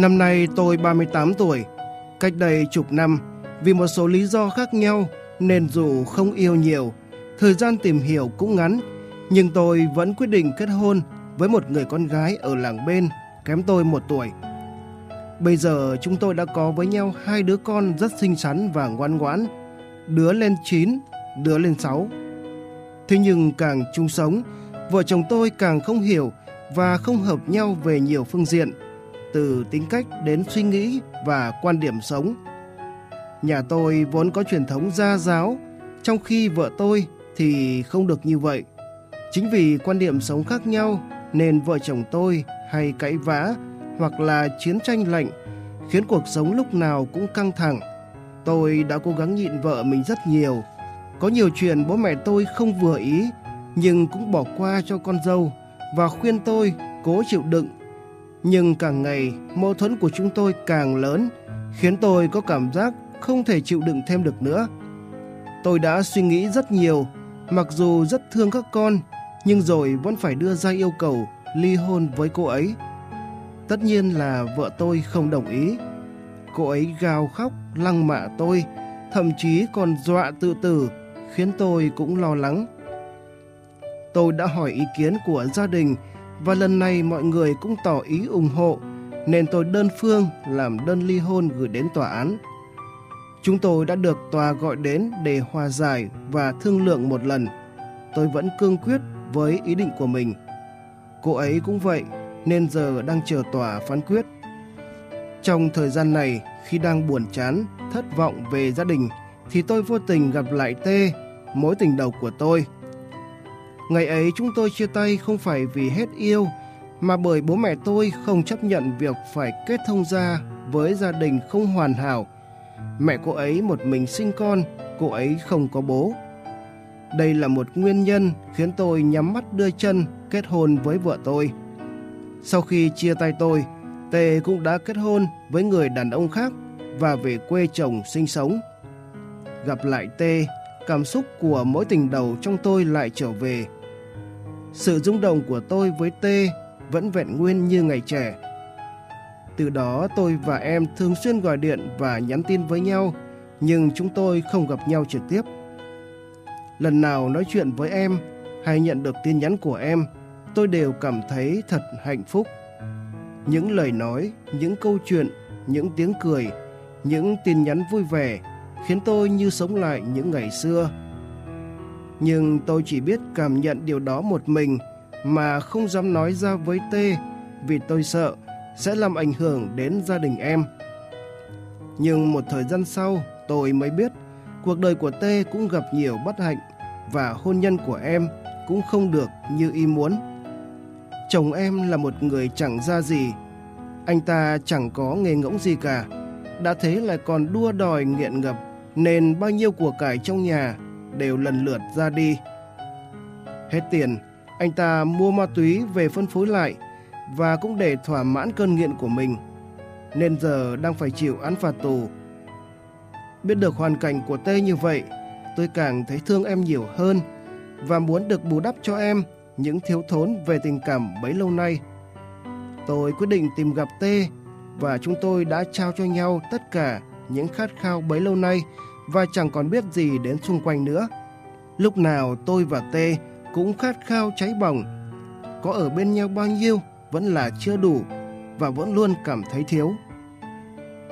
Năm nay tôi 38 tuổi. Cách đây chục năm, vì một số lý do khác nhau nên dù không yêu nhiều, thời gian tìm hiểu cũng ngắn, nhưng tôi vẫn quyết định kết hôn với một người con gái ở làng bên, kém tôi một tuổi. Bây giờ chúng tôi đã có với nhau hai đứa con rất xinh xắn và ngoan ngoãn, đứa lên 9, đứa lên 6. Thế nhưng càng chung sống, vợ chồng tôi càng không hiểu và không hợp nhau về nhiều phương diện, từ tính cách đến suy nghĩ và quan điểm sống. Nhà tôi vốn có truyền thống gia giáo, trong khi vợ tôi thì không được như vậy. Chính vì quan điểm sống khác nhau nên vợ chồng tôi hay cãi vã hoặc là chiến tranh lạnh khiến cuộc sống lúc nào cũng căng thẳng. Tôi đã cố gắng nhịn vợ mình rất nhiều. Có nhiều chuyện bố mẹ tôi không vừa ý nhưng cũng bỏ qua cho con dâu và khuyên tôi cố chịu đựng. Nhưng càng ngày mâu thuẫn của chúng tôi càng lớn khiến tôi có cảm giác không thể chịu đựng thêm được nữa. Tôi đã suy nghĩ rất nhiều, mặc dù rất thương các con, nhưng rồi vẫn phải đưa ra yêu cầu ly hôn với cô ấy. Tất nhiên là vợ tôi không đồng ý. Cô ấy gào khóc, lăng mạ tôi, thậm chí còn dọa tự tử, khiến tôi cũng lo lắng. Tôi đã hỏi ý kiến của gia đình và lần này mọi người cũng tỏ ý ủng hộ, nên tôi đơn phương làm đơn ly hôn gửi đến tòa án. Chúng tôi đã được tòa gọi đến để hòa giải và thương lượng một lần. Tôi vẫn cương quyết với ý định của mình. Cô ấy cũng vậy, nên giờ đang chờ tòa phán quyết. Trong thời gian này, khi đang buồn chán, thất vọng về gia đình, thì tôi vô tình gặp lại Tê, mối tình đầu của tôi. Ngày ấy chúng tôi chia tay không phải vì hết yêu, mà bởi bố mẹ tôi không chấp nhận việc phải kết thông gia với gia đình không hoàn hảo. Mẹ cô ấy một mình sinh con, cô ấy không có bố. Đây là một nguyên nhân khiến tôi nhắm mắt đưa chân kết hôn với vợ tôi. Sau khi chia tay tôi, Tề cũng đã kết hôn với người đàn ông khác và về quê chồng sinh sống. Gặp lại Tê, cảm xúc của mỗi tình đầu trong tôi lại trở về. Sự rung động của tôi với T vẫn vẹn nguyên như ngày trẻ. Từ đó tôi và em thường xuyên gọi điện và nhắn tin với nhau, nhưng chúng tôi không gặp nhau trực tiếp. Lần nào nói chuyện với em hay nhận được tin nhắn của em, tôi đều cảm thấy thật hạnh phúc. Những lời nói, những câu chuyện, những tiếng cười, những tin nhắn vui vẻ khiến tôi như sống lại những ngày xưa. Nhưng tôi chỉ biết cảm nhận điều đó một mình, mà không dám nói ra với Tê vì tôi sợ sẽ làm ảnh hưởng đến gia đình em. Nhưng một thời gian sau, tôi mới biết cuộc đời của Tê cũng gặp nhiều bất hạnh và hôn nhân của em cũng không được như ý muốn. Chồng em là một người chẳng ra gì. Anh ta chẳng có nghề ngỗng gì cả. Đã thế lại còn đua đòi nghiện ngập nên bao nhiêu của cải trong nhà đều lần lượt ra đi. Hết tiền, anh ta mua ma túy về phân phối lại và cũng để thỏa mãn cơn nghiện của mình. Nên giờ đang phải chịu án phạt tù. Biết được hoàn cảnh của Tê như vậy, tôi càng thấy thương em nhiều hơn và muốn được bù đắp cho em những thiếu thốn về tình cảm bấy lâu nay. Tôi quyết định tìm gặp Tê và chúng tôi đã trao cho nhau tất cả những khát khao bấy lâu nay và chẳng còn biết gì đến xung quanh nữa. Lúc nào tôi và Tê cũng khát khao cháy bỏng. Có ở bên nhau bao nhiêu vẫn là chưa đủ và vẫn luôn cảm thấy thiếu.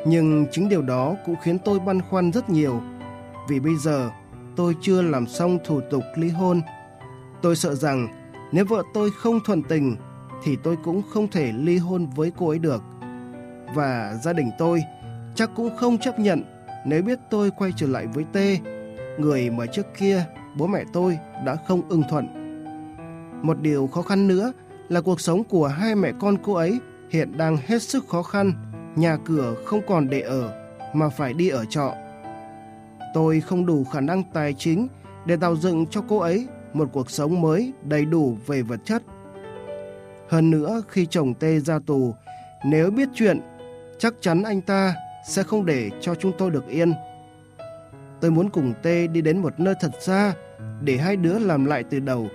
Nhưng chính điều đó cũng khiến tôi băn khoăn rất nhiều, vì bây giờ tôi chưa làm xong thủ tục ly hôn. Tôi sợ rằng nếu vợ tôi không thuận tình thì tôi cũng không thể ly hôn với cô ấy được. Và gia đình tôi chắc cũng không chấp nhận nếu biết tôi quay trở lại với Tê, người mà trước kia bố mẹ tôi đã không ưng thuận. Một điều khó khăn nữa là cuộc sống của hai mẹ con cô ấy hiện đang hết sức khó khăn, nhà cửa không còn để ở mà phải đi ở trọ. Tôi không đủ khả năng tài chính để tạo dựng cho cô ấy một cuộc sống mới đầy đủ về vật chất. Hơn nữa khi chồng Tê ra tù, nếu biết chuyện, chắc chắn anh ta sẽ không để cho chúng tôi được yên. Tôi muốn cùng Tê đi đến một nơi thật xa để hai đứa làm lại từ đầu.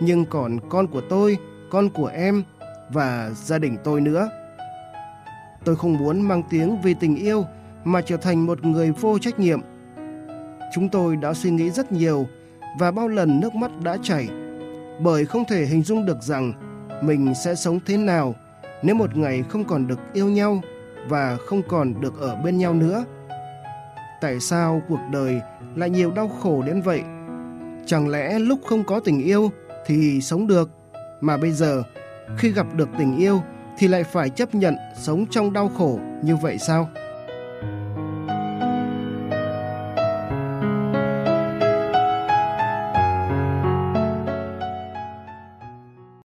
Nhưng còn con của tôi, con của em và gia đình tôi nữa. Tôi không muốn mang tiếng vì tình yêu mà trở thành một người vô trách nhiệm. Chúng tôi đã suy nghĩ rất nhiều và bao lần nước mắt đã chảy bởi không thể hình dung được rằng mình sẽ sống thế nào nếu một ngày không còn được yêu nhau và không còn được ở bên nhau nữa. Tại sao cuộc đời lại nhiều đau khổ đến vậy? Chẳng lẽ lúc không có tình yêu thì sống được, mà bây giờ khi gặp được tình yêu thì lại phải chấp nhận sống trong đau khổ như vậy sao?